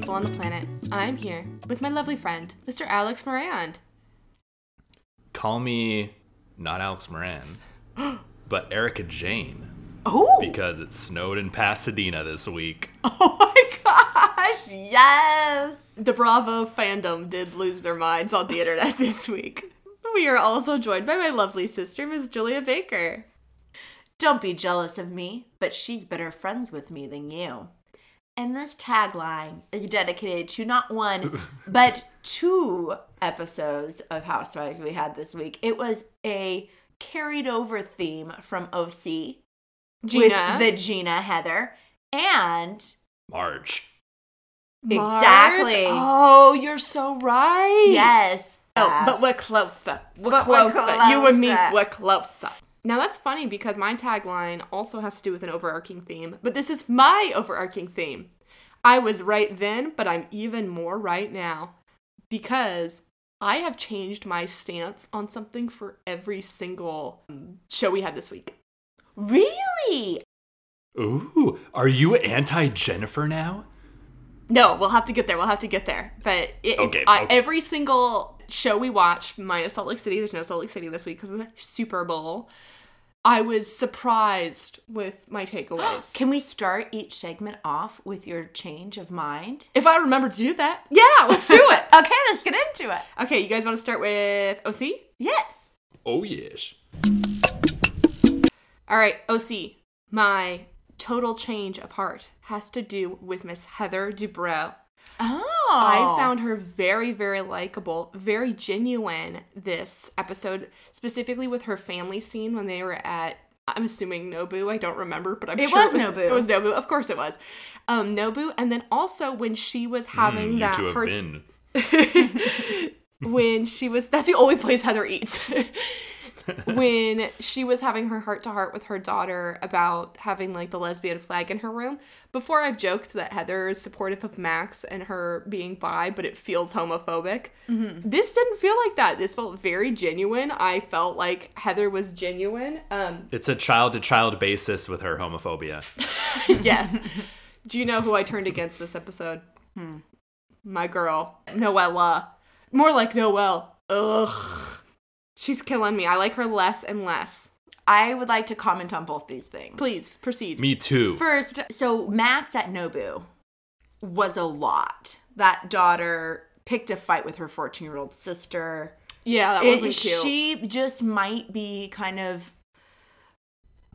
people on the planet. I'm here with my lovely friend, Mr. Alex Morand. Call me not Alex Moran, but Erika Jayne Oh, because it snowed in Pasadena this week. oh my gosh, yes. The Bravo fandom did lose their minds on the internet this week. We are also joined by my lovely sister, Miss Julia Baker. Don't be jealous of me, but she's better friends with me than you. And this tagline is dedicated to not one, but two episodes of Housewives we had this week. It was a carried over theme from OC Gina. with the Gina Heather and Marge. Exactly. Oh, you're so right. yes, Oh, but we're closer. We're But we're closer. You and me, we're closer. Now that's funny because my tagline also has to do with an overarching theme, but this is my overarching theme. I was right then, but I'm even more right now because I have changed my stance on something for every single um, show we had this week. really Ooh, are you anti Jennifer now? No, we'll have to get there. We'll have to get there. But it, Okay, I- okay. every single show we watched, minus Salt Lake City, there's no Salt Lake City this week because of the Super Bowl. I was surprised with my takeaways. Can we start each segment off with your change of mind? if I remember to do that, yeah, let's do it. Okay, let's get into it. okay, you guys want to start with OC? Yes. Oh, yes. All right, OC. My total change of heart has to do with Miss Heather Dubrow. Oh. I found her very, very likable, very genuine this episode, specifically with her family scene when they were at. I'm assuming Nobu. I don't remember, but I'm It sure was it was Nobu. It was Nobu. Of course, it was. Um, Nobu, and then also when she was having Mm, you that two have her been. when she was that's the only place Heather eats. when she was having her heart to heart with her daughter about having like the lesbian flag in her room. Before I've joked that Heather is supportive of Max and her being bi, but it feels homophobic. This didn't feel like that. This felt very genuine. I felt like Heather was genuine. Um, It's a child to child basis with her homophobia. yes. Do you know who I turned against this episode? My girl, Noella. More like Noelle. Ugh. She's killing me. I like her less and less. I would like to comment on both these things. Please proceed. Me too. First, so Max at Nobu was a lot. That daughter picked a fight with her 14 year old sister. yeah, that wasn't cute. she just might be kind of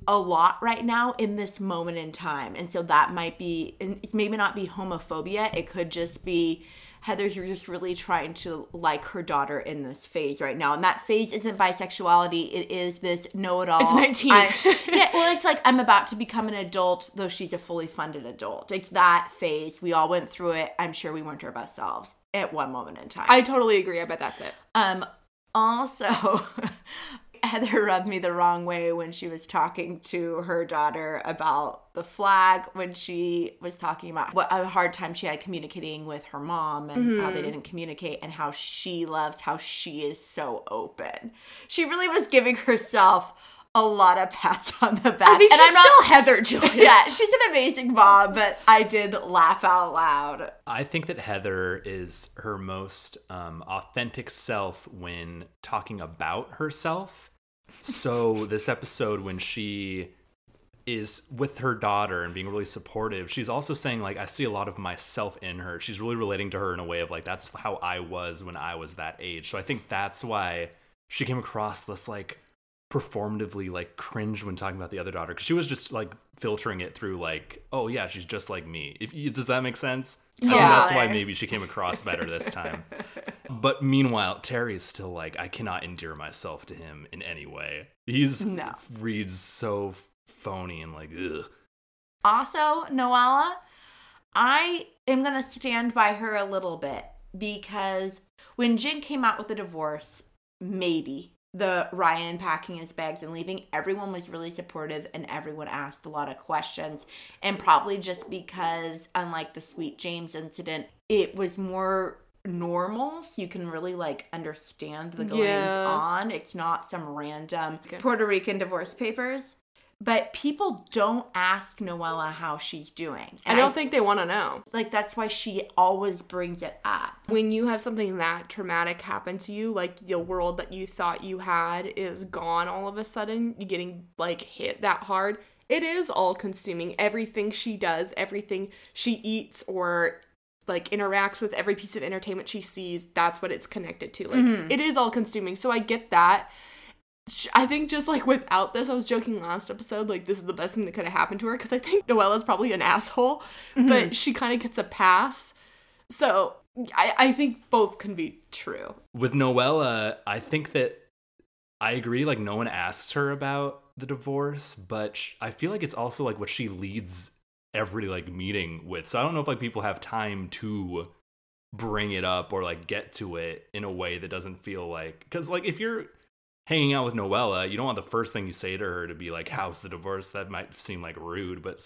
a lot right now in this moment in time. And so that might be, and maybe not be homophobia. It could just be Heather, you're just really trying to like her daughter in this phase right now. And that phase isn't bisexuality, it is this know it all. It's 19. yeah, well, it's like I'm about to become an adult, though she's a fully funded adult. It's that phase. We all went through it. I'm sure we weren't our best selves at one moment in time. I totally agree. I bet that's it. Um, also, Heather rubbed me the wrong way when she was talking to her daughter about the flag, when she was talking about what a hard time she had communicating with her mom and how they didn't communicate and how she loves how she is so open. She really was giving herself a lot of pats on the back. I mean, and she's I'm not still Heather, Julia. yeah, she's an amazing mom, but I did laugh out loud. I think that Heather is her most um, authentic self when talking about herself. So, this episode, when she is with her daughter and being really supportive, she's also saying, like, I see a lot of myself in her. She's really relating to her in a way of, like, that's how I was when I was that age. So, I think that's why she came across this, like, performatively like cringe when talking about the other daughter because she was just like filtering it through like oh yeah she's just like me if you, does that make sense Yeah. that's why maybe she came across better this time but meanwhile terry's still like i cannot endear myself to him in any way he's No. reads so phony and like ugh. Also, Noella, I am to stand by her a little bit because when Jin came out with the divorce, maybe the Ryan packing his bags and leaving, everyone was really supportive and everyone asked a lot of questions. And probably just because, unlike the Sweet James incident, it was more normal so you can really like understand the goings Yeah. on it's not some random puerto rican divorce papers but people don't ask Noella how she's doing. I don't think they want to know. like that's why she always brings it up. When you have something that traumatic happen to you, like the world that you thought you had is gone all of a sudden, you're getting like hit that hard. It is all consuming. Everything she does, everything she eats or like interacts with every piece of entertainment she sees, that's what it's connected to. Like mm-hmm. it is all consuming. So I get that. Sh- I think just like without this, I was joking last episode, like this is the best thing that could have happened to her because I think Noella's probably an asshole, but mm-hmm. she kind of gets a pass. So I, I think both can be true. with Noella, I think that I agree. Like, no one asks her about the divorce, but sh- I feel like it's also like what she leads every like meeting with. So I don't know if like people have time to bring it up or like get to it in a way that doesn't feel like because like if you're hanging out with Noella, you don't want the first thing you say to her to be like, "How's the divorce?" That might seem like rude, but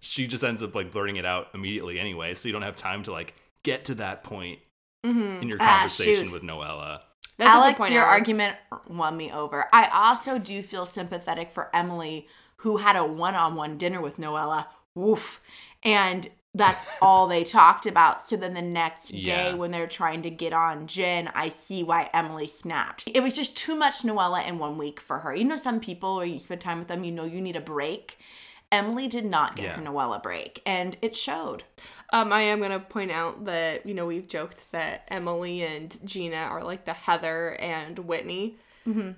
she just ends up like blurting it out immediately anyway. So you don't have time to like get to that point Mm-hmm. in your Ah, conversation shoot. with Noella. That's a good Alex, point, your Alex. argument won me over. I also do feel sympathetic for Emily, who had a one-on-one dinner with Noella. Woof, and that's all they talked about. So then the next day, when they're trying to get on Jen, I see why Emily snapped. It was just too much Noella in one week for her. You know, some people, or you spend time with them, you know, you need a break. Emily did not get Yeah. her Noella break, and it showed. Um, I am gonna point out that you know we've joked that Emily and Gina are like the Heather and Whitney. Mm-hmm.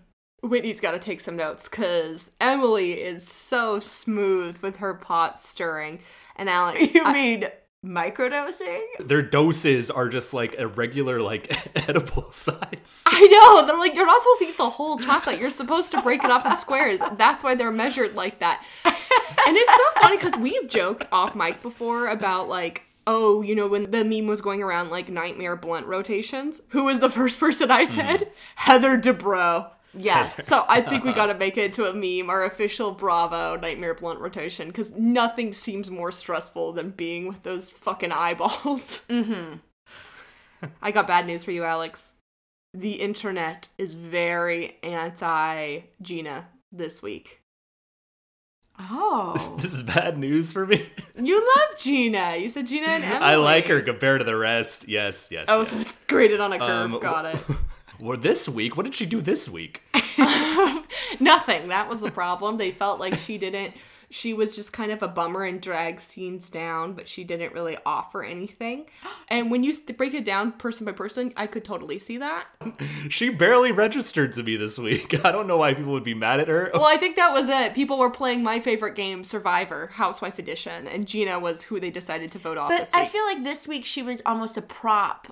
Whitney's got to take some notes because Emily is so smooth with her pot stirring, and Alex. You I- mean microdosing? Their doses are just like a regular like edible size. I know. They're like, you're not supposed to eat the whole chocolate. You're supposed to break it off in squares. That's why they're measured like that. And it's so funny because we've joked off mic before about like, oh, you know, when the meme was going around like nightmare blunt rotations. Who was the first person I said? Mm-hmm. Heather Dubrow. Yes. So I think we gotta make it into a meme, our official Bravo Nightmare Blunt rotation, because nothing seems more stressful than being with those fucking eyeballs. Mm-hmm. I got bad news for you, Alex. The internet is very anti Gina this week. Oh. This is bad news for me. You love Gina. You said Gina and Emily. I like her compared to the rest. Yes, yes. Oh, yes. so it's graded on a curve. Um, got it. Well, this week, what did she do this week? Nothing. That was the problem. They felt like she didn't. She was just kind of a bummer and drag scenes down, but she didn't really offer anything. And when you break it down person by person, I could totally see that. She barely registered to me this week. I don't know why people would be mad at her. Well, I think that was it. People were playing my favorite game, Survivor, Housewife Edition, and Gina was who they decided to vote off But this week. I feel like this week she was almost a prop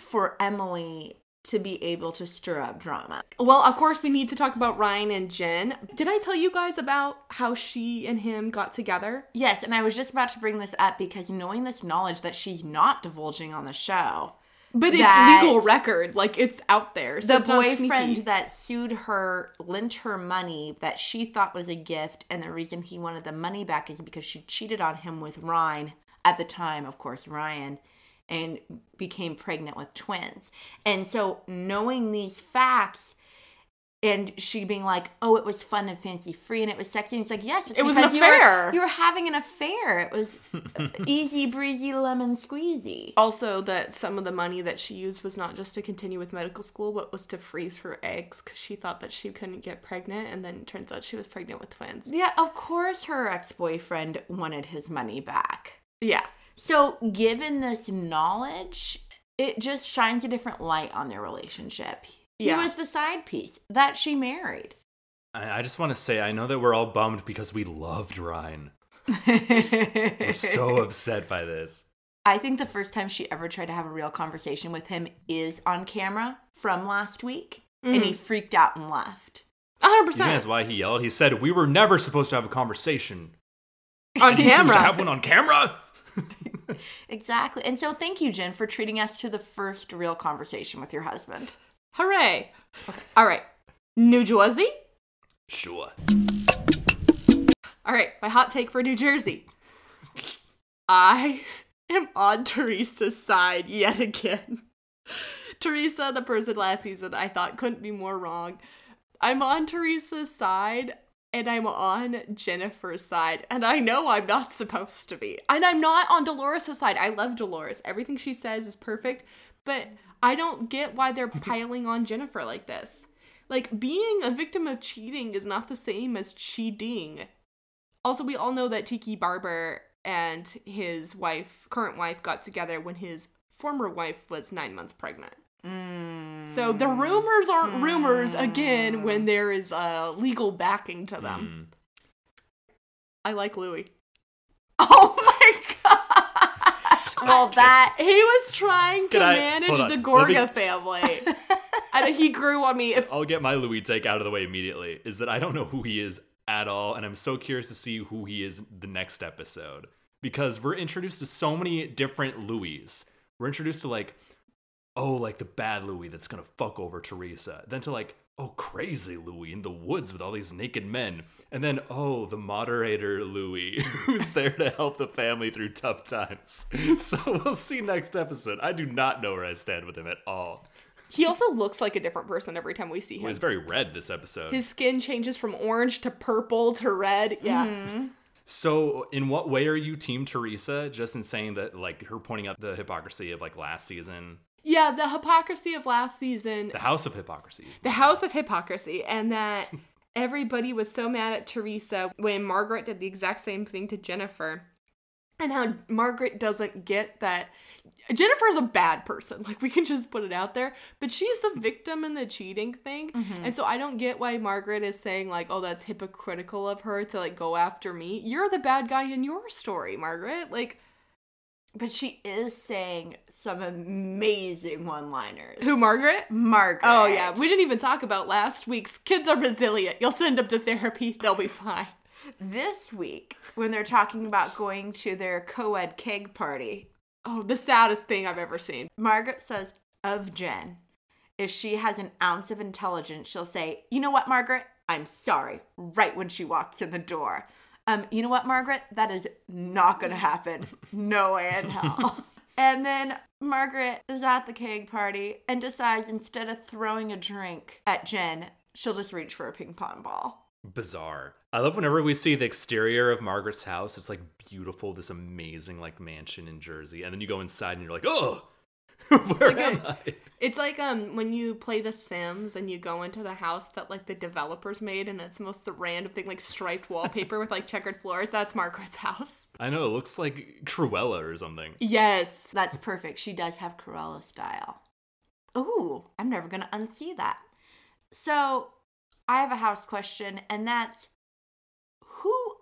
for Emily to be able to stir up drama. well, of course, we need to talk about Ryan and Jen. Did I tell you guys about how she and him got together? Yes, and I was just about to bring this up because knowing this knowledge that she's not divulging on the show, But it's legal record, like it's out there. So the boyfriend that sued her lent her money that she thought was a gift, and the reason he wanted the money back is because she cheated on him with Ryan at the time, of course, Ryan, and became pregnant with twins. And so, knowing these facts. And she being like, "Oh, it was fun and fancy free, and it was sexy." And it's like, "Yes, it's It was an because you were- affair. You were, having an affair. It was easy breezy lemon squeezy." Also, that some of the money that she used was not just to continue with medical school, but was to freeze her eggs because she thought that she couldn't get pregnant, and then it turns out she was pregnant with twins. Yeah, of course, her ex boyfriend wanted his money back. Yeah. So, given this knowledge, it just shines a different light on their relationship. Yeah. He was the side piece that she married. I, I just want to say, I know that we're all bummed because we loved Ryan. We're so upset by this. I think the first time she ever tried to have a real conversation with him is on camera from last week, and he mm-hmm. freaked out and left. 100%. You know that's why he yelled. He said, "We were never supposed to have a conversation. on You choose to camera. have one on camera." Exactly. And so, thank you, Jen, for treating us to the first real conversation with your husband. Hooray. Okay. All right. New Jersey? Sure. All right. My hot take for New Jersey. I am on Teresa's side yet again. Teresa, the person last season I thought couldn't be more wrong. I'm on Teresa's side and I'm on Jennifer's side, and I know I'm not supposed to be. And I'm not on Dolores' side. I love Dolores. Everything she says is perfect, but I don't get why they're piling on Jennifer like this. Like, being a victim of cheating is not the same as cheating. Also, we all know that Tiki Barber and his wife, current wife, got together when his former wife was nine months pregnant. So the rumors aren't rumors again when there is uh, legal backing to them. I like Luis. Oh my gosh. Well, that He was trying to I- manage the Gorga me- family. and he grew on me. If, I'll get my Luis take out of the way immediately. Is that I don't know who he is at all, and I'm so curious to see who he is the next episode because we're introduced to so many different Luis. We're introduced to like, oh, like the bad Luis that's gonna fuck over Teresa, then to like, oh, crazy Luis in the woods with all these naked men, and then oh, the moderator Luis who's there to help the family through tough times. So we'll see next episode. I do not know where I stand with him at all. he also looks like a different person every time we see He him. he's very red this episode. His skin changes from orange to purple to red. Yeah. Mm-hmm. So, in what way are you Team Teresa? Just in saying that, like, her pointing out the hypocrisy of like last season, Yeah, the hypocrisy of last season, the House of Hypocrisy. the house of hypocrisy, and that everybody was so mad at Teresa when Margaret did the exact same thing to Jennifer. And how Margaret doesn't get that Jennifer's a bad person. Like, we can just put it out there. But she's the victim in the cheating thing. Mm-hmm. And so I don't get why Margaret is saying, like, oh, that's hypocritical of her to, like, go after me. You're the bad guy in your story, Margaret. Like, but she is saying some amazing one-liners. who, Margaret? Margaret. Oh, yeah. We didn't even talk about last week's Kids Are Resilient. You'll send them to therapy, they'll be fine. this week when they're talking about going to their co-ed keg party. Oh, the saddest thing I've ever seen. Margaret says of Jen, if she has an ounce of intelligence, she'll say, "You know what, Margaret? I'm sorry." Right when she walks in the door. Um, you know what, Margaret? That is not going to happen. No way in hell. and then Margaret is at the keg party and decides instead of throwing a drink at Jen, she'll just reach for a ping pong ball. Bizarre. I love whenever we see the exterior of Margaret's house. It's like beautiful, this amazing like mansion in Jersey, and then you go inside and you're like, oh, where like am a- I? It's like um when you play The Sims and you go into the house that like the developers made and it's most the random thing like striped wallpaper with like checkered floors. That's Margaret's house. I know it looks like Cruella or something. Yes. That's perfect. She does have Cruella style. Ooh, I'm never going to unsee that. So, I have a house question, and that's who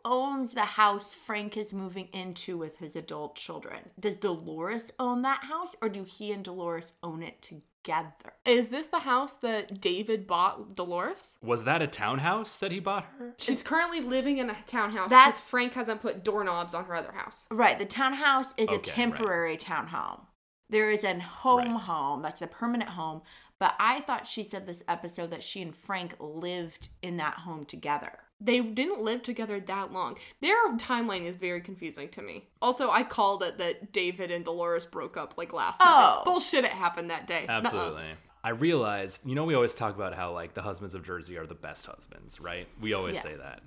owns the house Frank is moving into with his adult children? Does Dolores own that house, or do he and Dolores own it together? Is this the house that David bought Dolores? Was that a townhouse that he bought her? She's currently living in a townhouse because That's- Frank hasn't put doorknobs on her other house. Right, the townhouse is Okay, a right. temporary townhome. There is an home Right. home, that's the permanent home. But I thought she said this episode that she and Frank lived in that home together. They didn't live together that long. Their timeline is very confusing to me. Also, I called it that David and Dolores broke up like last season. Oh. Bullshit, it happened that day. Nuh-uh. Absolutely. I realized, you know, we always talk about how like the husbands of Jersey are the best husbands, right? We always say that.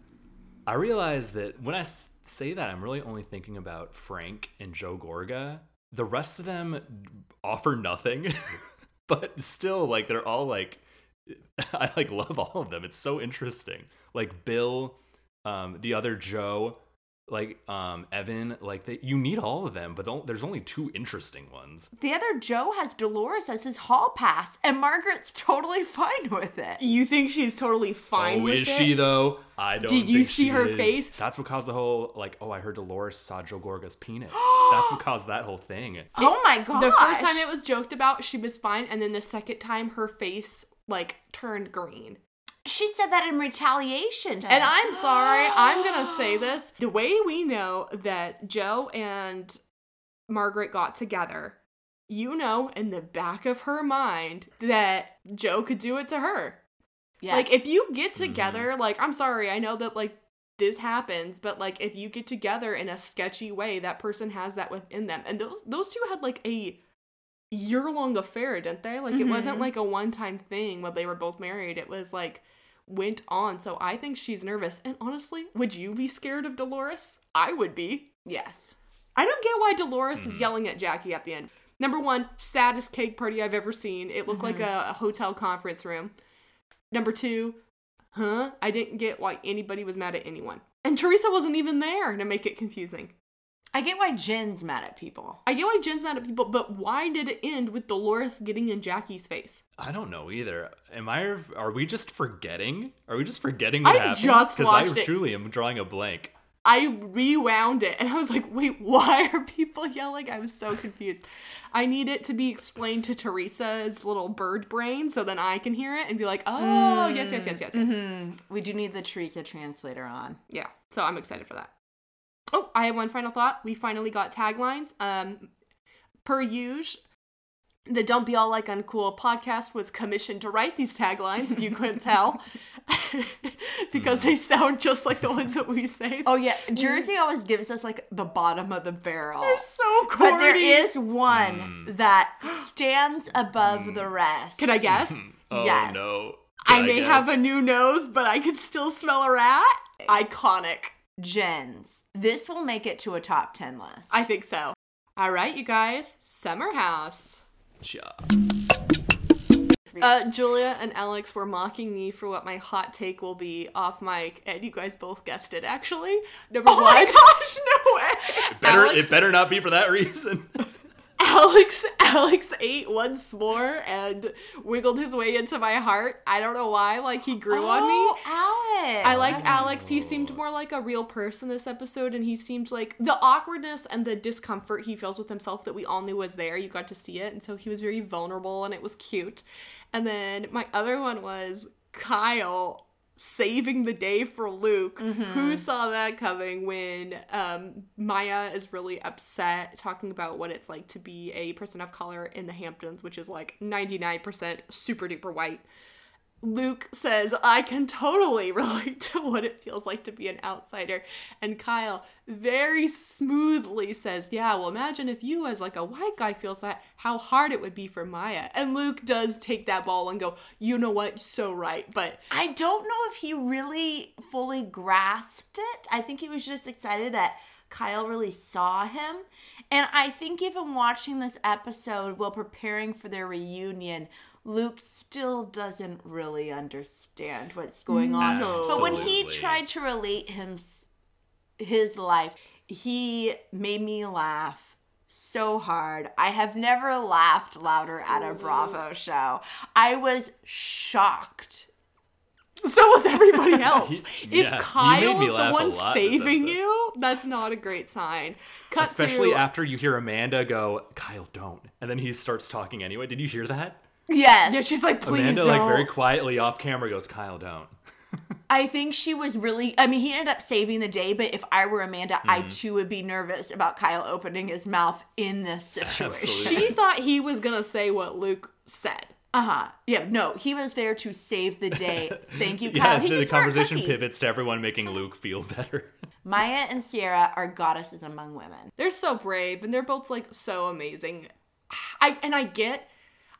I realized that when I say that, I'm really only thinking about Frank and Joe Gorga. The rest of them offer nothing, but still, like they're all like, I like love all of them. It's so interesting. Like Bill, um, the other Joe, like um, Evan, like they, you need all of them, but don't- there's only two interesting ones. The other Joe has Dolores as his hall pass, and Margaret's totally fine with it. You think she's totally fine oh, with is it? she though? I don't. Did you see she her is. face? That's what caused the whole like. Oh, I heard Dolores saw Joe Gorga's penis. That's what caused that whole thing. oh my god! The first time it was joked about, she was fine, and then the second time, her face like turned green. She said that in retaliation. To And him. I'm sorry, I'm gonna say this. The way we know that Joe and Margaret got together, you know, in the back of her mind, that Joe could do it to her. Yes. Like, if you get Mm-hmm. together, like, I'm sorry, I know that, like, this happens, but like if you get together in a sketchy way, that person has that within them. And those those two had like a year long affair, didn't they? Like it wasn't Mhm. like a one time thing when they were both married. It was like went on. So I think she's nervous. And honestly, would you be scared of Dolores? I would be. Yes. I don't get why Dolores is yelling at Jackie at the end. Number one, saddest cake party I've ever seen. It looked like a, a hotel conference room. Number two, huh? I didn't get why anybody was mad at anyone. And Teresa wasn't even there to make it confusing. I get why Jen's mad at people. I get why Jen's mad at people, but why did it end with Dolores getting in Jackie's face? I don't know either. Am I? Are we just forgetting? Are we just forgetting what I happened? just Because I watched it. truly am drawing a blank. I rewound it and I was like, wait, why are people yelling? I was so confused. I need it to be explained to Teresa's little bird brain so then I can hear it and be like, oh, yes, yes, yes, yes, yes. Mm-hmm. We do need the Teresa translator on. Yeah, so I'm excited for that. Oh, I have one final thought. We finally got taglines. Um, per usual, the Don't Be All Like Uncool podcast was commissioned to write these taglines, if you couldn't tell, because they sound just like the ones that we say. Oh yeah, Jersey always gives us like the bottom of the barrel. they're so corny. but there is one that stands above the rest. Can I guess? Oh Yes. no. I Can may have a new nose, but I could still smell a rat. Iconic. Jen's. This will make it to a top 10 list. I think so. All right, you guys. Summer House. Ja. Uh, Julia and Alex were mocking me for what my hot take will be off mic, and you guys both guessed it. Actually, number oh one, my gosh, no way. Better. Alex- It better not be for that reason. Alex, Alex ate once more and wiggled his way into my heart. I don't know why, like he grew on me. Oh, Alex. I liked Alex. He seemed more like a real person this episode, and he seemed like the awkwardness and the discomfort he feels with himself that we all knew was there. You got to see it, and so he was very vulnerable, and it was cute. And then my other one was Kyle saving the day for Luke. Who saw that coming when um, Maya is really upset talking about what it's like to be a person of color in the Hamptons, which is like 99% super duper white. Luke says, I can totally relate to what it feels like to be an outsider. And Kyle very smoothly says, Yeah, well, imagine if you, as like a white guy, feels that, how hard it would be for Maya. And Luke does take that ball and go, You know what? So right. But I don't know if he really fully grasped it. I think he was just excited that Kyle really saw him. And I think even watching this episode while preparing for their reunion, Luke still doesn't really understand what's going on. But when he tried to relate him his life, he made me laugh so hard. I have never laughed louder at a Bravo show. I was shocked. so was everybody else. He- if yeah, he made Kyle me the one lot saving episode. you, that's not a great sign. Cut Especially to, after you hear Amanda go, Kyle, don't. And then he starts talking anyway. Did you hear that? Yes. Yeah, she's like, please Amanda, don't. like, very quietly off camera goes, Kyle, don't. I think she was really. I mean, he ended up saving the day, but if I were Amanda, I Mm-hmm. too would be nervous about Kyle opening his mouth in this situation. Absolutely. she thought he was gonna say what Luke said. Uh huh. Yeah. No, he was there to save the day. Thank you, Kyle. He's the a smart conversation cookie. pivots to everyone making Luke feel better. Maya and Ciara are goddesses among women. They're so brave and they're both like so amazing. I and I get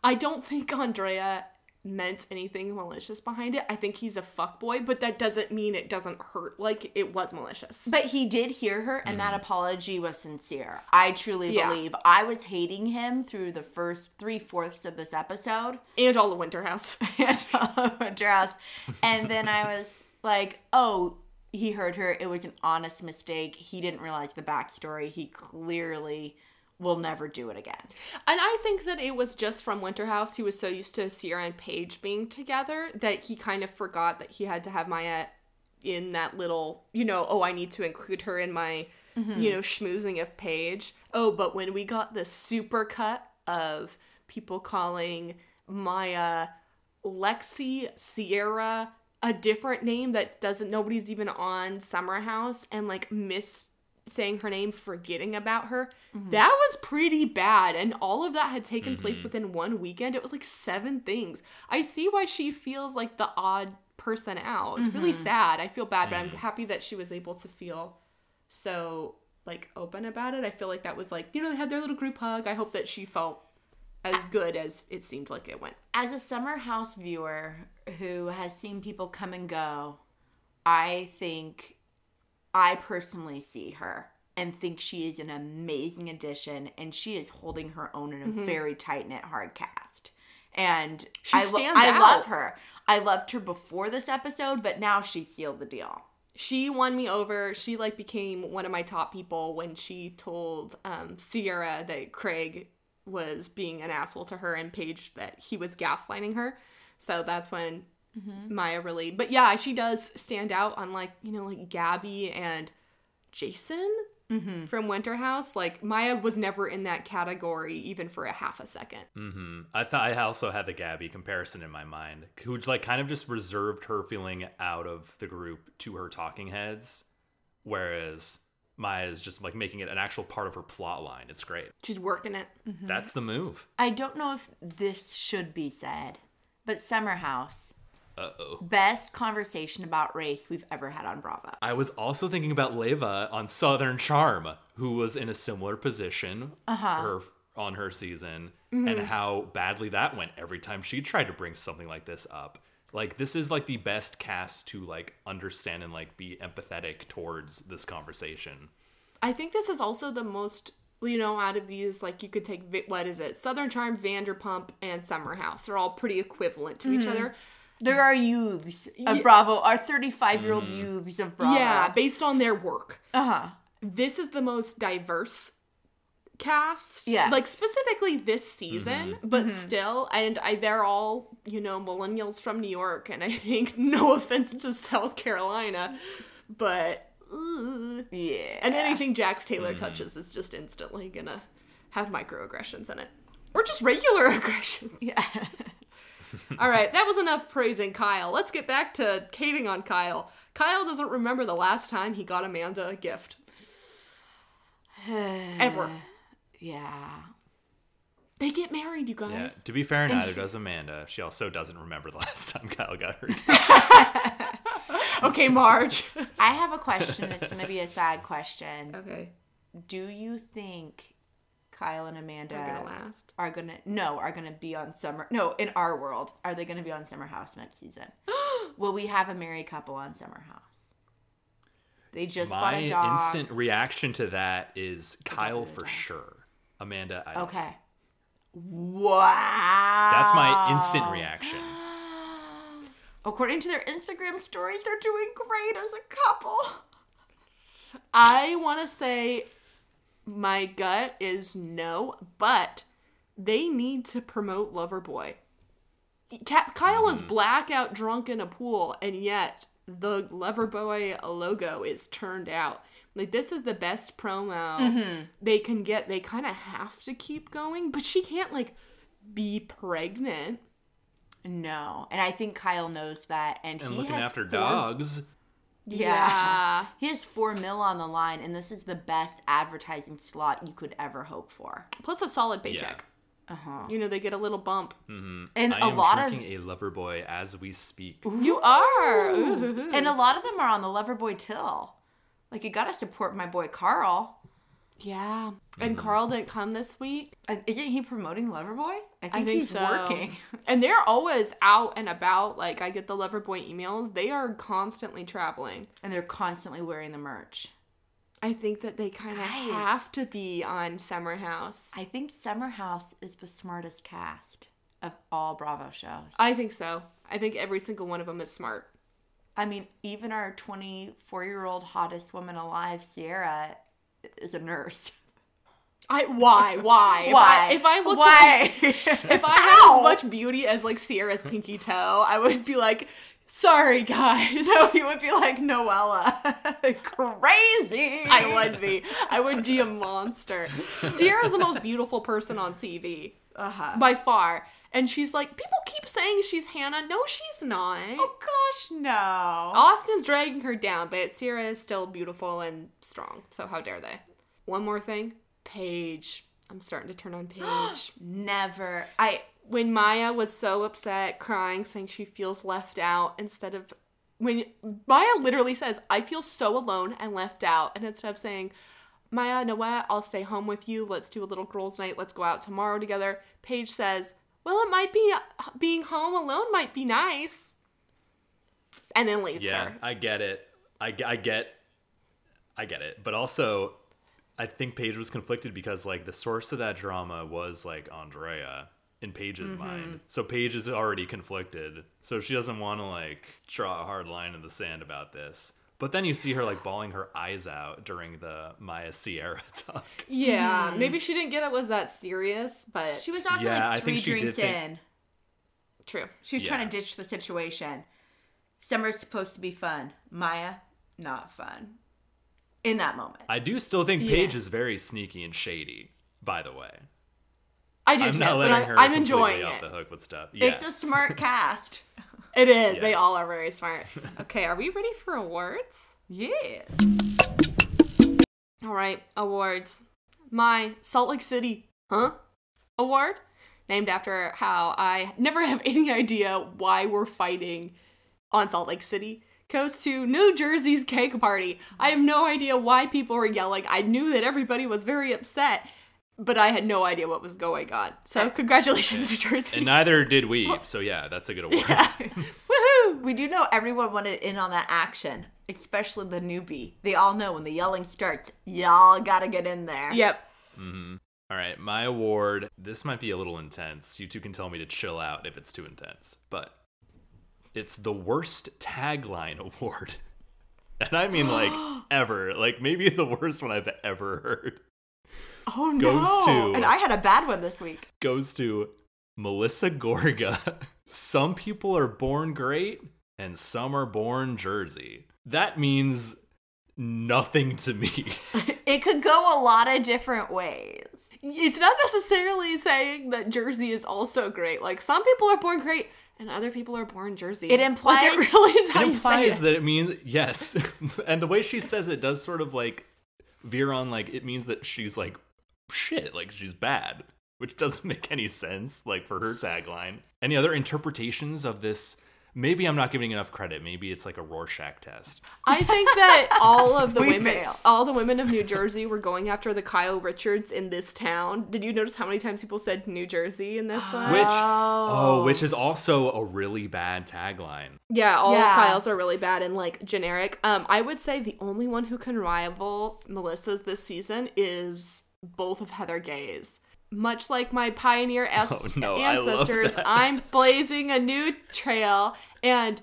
I don't think Andrea meant anything malicious behind it. I think he's a fuckboy, but that doesn't mean it doesn't hurt like it was malicious. But he did hear her, and that mm. apology was sincere. I truly Yeah. believe. I was hating him through the first three fourths of this episode. and all the Winter House. and Winter House. And then I was like, oh, he heard her. It was an honest mistake. He didn't realize the backstory. He clearly will never do it again. And I think that it was just from Winter House. He was so used to Ciara and Paige being together that he kind of forgot that he had to have Maya in that little, you know, oh, I need to include her in my, mm-hmm. you know, schmoozing of Paige. Oh, but when we got the super cut of people calling Maya Lexi, Ciara, a different name that doesn't, nobody's even on Summer House, and like miss saying her name, forgetting about her. Mm-hmm. That was pretty bad. And all of that had taken place mm-hmm. within one weekend. It was like seven things. I see why she feels like the odd person out. It's really mm-hmm. sad. I feel bad, but I'm happy that she was able to feel so like open about it. I feel like that was like, you know, they had their little group hug. I hope that she felt as good as it seemed like it went. As a summer house viewer who has seen people come and go, I think I personally see her and think she is an amazing addition and she is holding her own in a very tight knit hard cast. And She I, lo- stands I out. love her. I loved her before this episode, but now she's sealed the deal. She won me over. She like became one of my top people when she told um, Ciara that Craig was being an asshole to her and Paige that he was gaslighting her. So that's when Mm-hmm. Maya really. But yeah, she does stand out on like you know like Gabby and Jason mm-hmm. from Winter House. Like Maya was never in that category even for a half a second. hmm I thought I also had the Gabby comparison in my mind, who like kind of just reserved her feeling out of the group to her talking heads, whereas Maya is just like making it an actual part of her plot line. It's great. She's working it. Mm-hmm. That's the move. I don't know if this should be said, but Summer House, Uh oh. best conversation about race we've ever had on Bravo. I was also thinking about Leva on Southern Charm, who was in a similar position her on her season, and how badly that went every time she tried to bring something like this up. Like this is like the best cast to like understand and like be empathetic towards this conversation. I think this is also the most, you know, out of these, like you could take, what is it? Southern Charm, Vanderpump, and Summer House. They're all pretty equivalent to each other. There are youths of Ye- Bravo, our 35 year old mm. youths of Bravo. Yeah, based on their work. Uh huh. This is the most diverse cast. Yes. Like specifically this season, mm-hmm. but mm-hmm. still, and I, they're all, you know, millennials from New York. And I think, no offense to South Carolina, but. ugh. Yeah. And anything Jax Taylor mm-hmm. touches is just instantly gonna have microaggressions in it. Or just regular aggressions. Yeah. All right, that was enough praising Kyle. Let's get back to caving on Kyle. Kyle doesn't remember the last time he got Amanda a gift. Ever. yeah. They get married, you Yeah. guys. To be fair, neither does Amanda. She also doesn't remember the last time Kyle got her. Okay, Marge. I have a question. It's going to be a sad question. okay, Do you think Kyle and Amanda we're gonna last. are gonna no are gonna be on summer no in our world are they gonna be on Summer House next season? Will we have a married couple on Summer House? They just bought My a dog. instant reaction to that is Kyle dog. for sure. Amanda, I don't know. Okay. Wow. That's my instant reaction. According to their Instagram stories, they're doing great as a couple. I want to say my gut is no, but they need to promote Loverboy. Ka- Kyle is mm. blackout drunk in a pool, and yet the Loverboy logo is turned out. Like this is the best promo mm-hmm. they can get. They kind of have to keep going, but she can't like be pregnant. No, and I think Kyle knows that, and, And he looking has after four- dogs. Yeah. He has four mil on the line, and this is the best advertising slot you could ever hope for. Plus a solid paycheck. Yeah. Uh huh. You know they get a little bump. Mm-hmm. And I a am lot of drinking a Loverboy as we speak. You are. Ooh. and a lot of them are on the Loverboy till. Like you gotta support my boy Carl. Yeah. And Carl didn't come this week. Uh, Isn't he promoting Loverboy? I think, I think he's so. working. And they're always out and about. Like I get the Loverboy emails. They are constantly traveling. And they're constantly wearing the merch. I think that they kind of have to be on Summer House. I think Summer House is the smartest cast of all Bravo shows. I think so. I think every single one of them is smart. I mean, even our 24 year old hottest woman alive, Ciara, is a nurse. I why why Why? If I, if I looked Why? if I had as much beauty as like Ciara's pinky toe, I would be like, sorry guys. so you would be like Noella. Crazy. I would be. I would be a monster. Ciara's the most beautiful person on TV Uh-huh. by far. And she's like, people keep saying she's Hannah. No, she's not. Oh gosh, no. Austin's dragging her down, but Ciara is still beautiful and strong. So how dare they? One more thing. Paige. I'm starting to turn on Paige. Never. I when Maya was so upset, crying, saying she feels left out instead of when Maya literally says, I feel so alone and left out. And instead of saying, Maya, know what? I'll stay home with you. Let's do a little girls' night. Let's go out tomorrow together. Paige says, Well, it might be being home alone might be nice. And then leaves Yeah, her. I get it. I, I get, I get it. But also, I think Paige was conflicted because like the source of that drama was like Andrea in Paige's mm-hmm. mind. So Paige is already conflicted. So she doesn't want to like draw a hard line in the sand about this. But then you see her like bawling her eyes out during the Maya Ciara talk. Yeah, hmm. maybe she didn't get it was that serious, but She was also Yeah, like three think she drinks think- in. true. She was Yeah. trying to ditch the situation. Summer's supposed to be fun. Maya, not fun. In that moment. I do still think Yeah. Paige is very sneaky and shady. By the way, I do I'm too, not letting I, her I'm enjoying off it. the hook with stuff. Yeah. It's a smart cast. It is. They all are very smart. Okay, are we ready for awards? Yeah. All right, awards. My Salt Lake City, huh? Award, named after how I never have any idea why we're fighting on Salt Lake City, goes to New Jersey's cake party. I have no idea why people were yelling. I knew that everybody was very upset, but I had no idea what was going on. So, congratulations, New Jersey. and neither did we. So yeah, that's a good award. Yeah. Woohoo! We do know everyone wanted in on that action, especially the newbie. They all know when the yelling starts, y'all gotta get in there. Yep. Mm-hmm. All right, my award. This might be a little intense. You two can tell me to chill out if it's too intense, but it's the worst tagline award. And I mean like ever. Like maybe the worst one I've ever heard. Oh no. Goes to- And I had a bad one this week. Goes to Melissa Gorga. Some people are born great and some are born Jersey. That means nothing to me. It could go a lot of different ways. It's not necessarily saying that Jersey is also great. Like some people are born great and other people are born Jersey. It Like, implies- it really is how it you say implies it. that it means yes and the way she says it does sort of like veer on like it means that she's like shit like she's bad which doesn't make any sense like for her tagline any other interpretations of this maybe i'm not giving enough credit maybe it's like a rorschach test I think that all of the We women, fail. all the women of New Jersey were going after the Kyle Richards in this town. Did you notice how many times people said New Jersey in this one? which oh which is also a really bad tagline Yeah, all Yeah. of Kyle's are really bad and like generic. Um, I would say the only one who can rival Melissa's this season is both of Heather Gay's. Much like my pioneer as- Oh, no, ancestors. I'm blazing a new trail and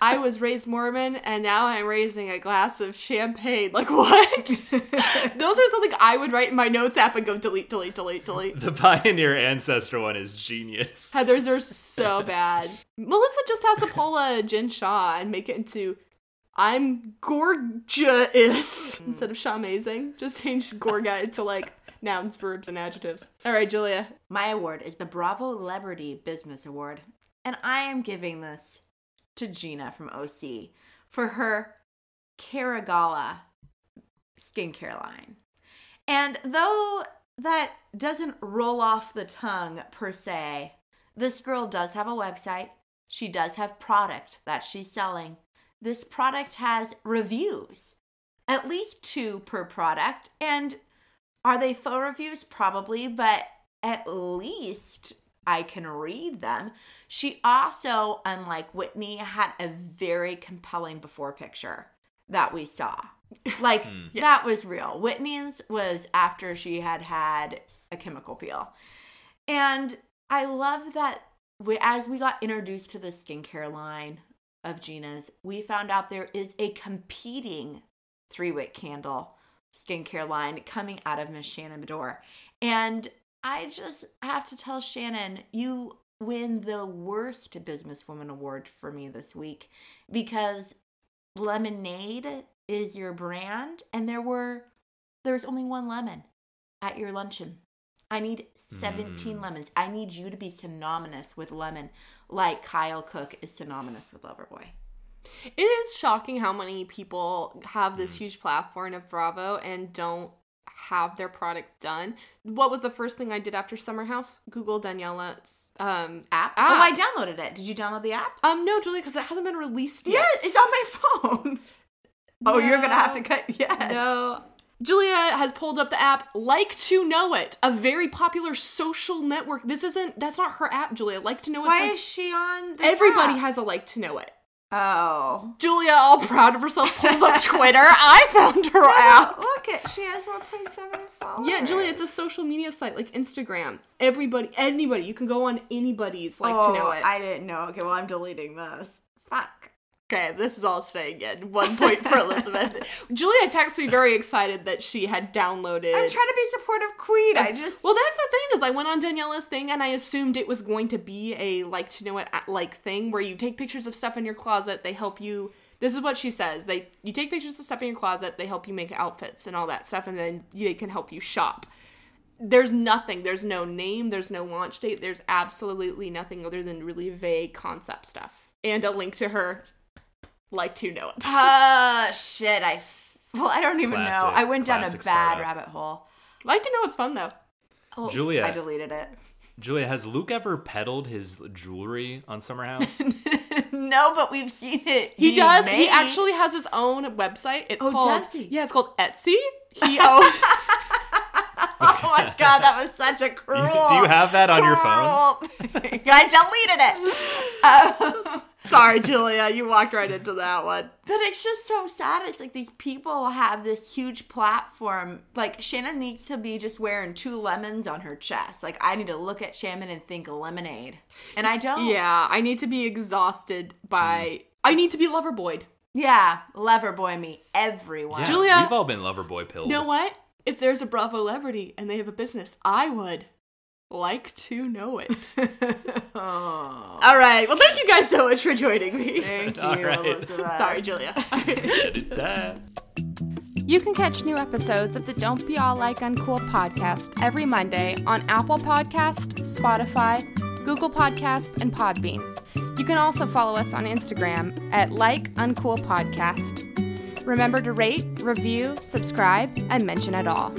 I was raised Mormon and now I'm raising a glass of champagne. Like what? Those are something I would write in my notes app and go delete, delete, delete, delete. the pioneer ancestor one is genius Heather's are so bad. Melissa just has to pull a Jen Shah and make it into I'm gorgeous instead of Shaw amazing. Just change Gorga to like nouns, verbs, and adjectives. All right, Julia. My award is the Bravo Celebrity Business Award, and I am giving this to Gina from OC for her Caragala skincare line. And though that doesn't roll off the tongue per se, this girl does have a website. She does have product that she's selling. This product has reviews, at least two per product. And are they faux reviews? Probably, but at least I can read them. She also, unlike Whitney, had a very compelling before picture that we saw. Like, hmm. that was real. Whitney's was after she had had a chemical peel. And I love that we, as we got introduced to the skincare line of Gina's, we found out there is a competing three wick candle skincare line coming out of Miss Shannon Beador. And I just have to tell Shannon, you win the worst businesswoman award for me this week because lemonade is your brand and there were there was only one lemon at your luncheon. I need 17 Mm. lemons. I need you to be synonymous with lemon like Kyle Cooke is synonymous with Loverboy. It is shocking how many people have this huge platform of Bravo and don't have their product done. What was the first thing I did after Summer House? Google Daniela's um App? App. Oh, I downloaded it. Did you download the app? um no, Julie, because it hasn't been released yet. Yes, it's on my phone. Oh, you're gonna have to cut. Yes. No. Julia has pulled up the app Like to Know It, a very popular social network. This isn't that's not her app, Julia. Like to Know It. Why is she on this everybody app? has a Like to Know It. Oh. Julia, all proud of herself, pulls up Twitter. I found her app. Look at she has 1.7 followers. Yeah, Julia, it's a social media site like Instagram. Everybody, anybody, you can go on anybody's Like oh, to Know oh, It. I didn't know. Okay, well I'm deleting this. Fuck. Okay, this is all staying in. One point for Elizabeth. Julia texted me very excited that she had downloaded. I'm trying to be supportive queen. I just Well, that's the thing is, I went on Daniela's thing and I assumed it was going to be a like to know it like thing where you take pictures of stuff in your closet. They help you. This is what she says. They you take pictures of stuff in your closet. They help you make outfits and all that stuff, and then they can help you shop. There's nothing. There's no name. There's no launch date. There's absolutely nothing other than really vague concept stuff and a link to her like to know it. uh shit. I f- well I don't even know. I went down a bad classic startup. rabbit hole. like to know it's fun though. Oh, Julia. I deleted it. Julia, has Luke ever peddled his jewelry on Summer House? no, but we've seen it. He being does. He made. actually has his own website. It's Oh, called does he? yeah, it's called Etsy. He owns. Oh my god, that was such a cruel. Do you have that on your phone? cruel thing. I deleted it. Um, Sorry, Julia, you walked right into that one. But it's just so sad. It's like these people have this huge platform. Like Shannon needs to be just wearing two lemons on her chest. Like I need to look at Shannon and think lemonade, and I don't. Yeah, I need to be exhausted by. I need to be Loverboyed. Yeah, Loverboy me, everyone. Yeah, Julia- we've all been Loverboy pilled. You know what? If there's a Bravo celebrity and they have a business, I would like to know it. Oh, All right. Well, thank you guys so much for joining me. thank you, All right. Elizabeth. Sorry, Julia. Ta-ta. You can catch new episodes of the Don't Be All Like Uncool podcast every Monday on Apple Podcast, Spotify, Google Podcast, and Podbean. You can also follow us on Instagram at Like Uncool Podcast. Remember to rate, review, subscribe, and mention it all.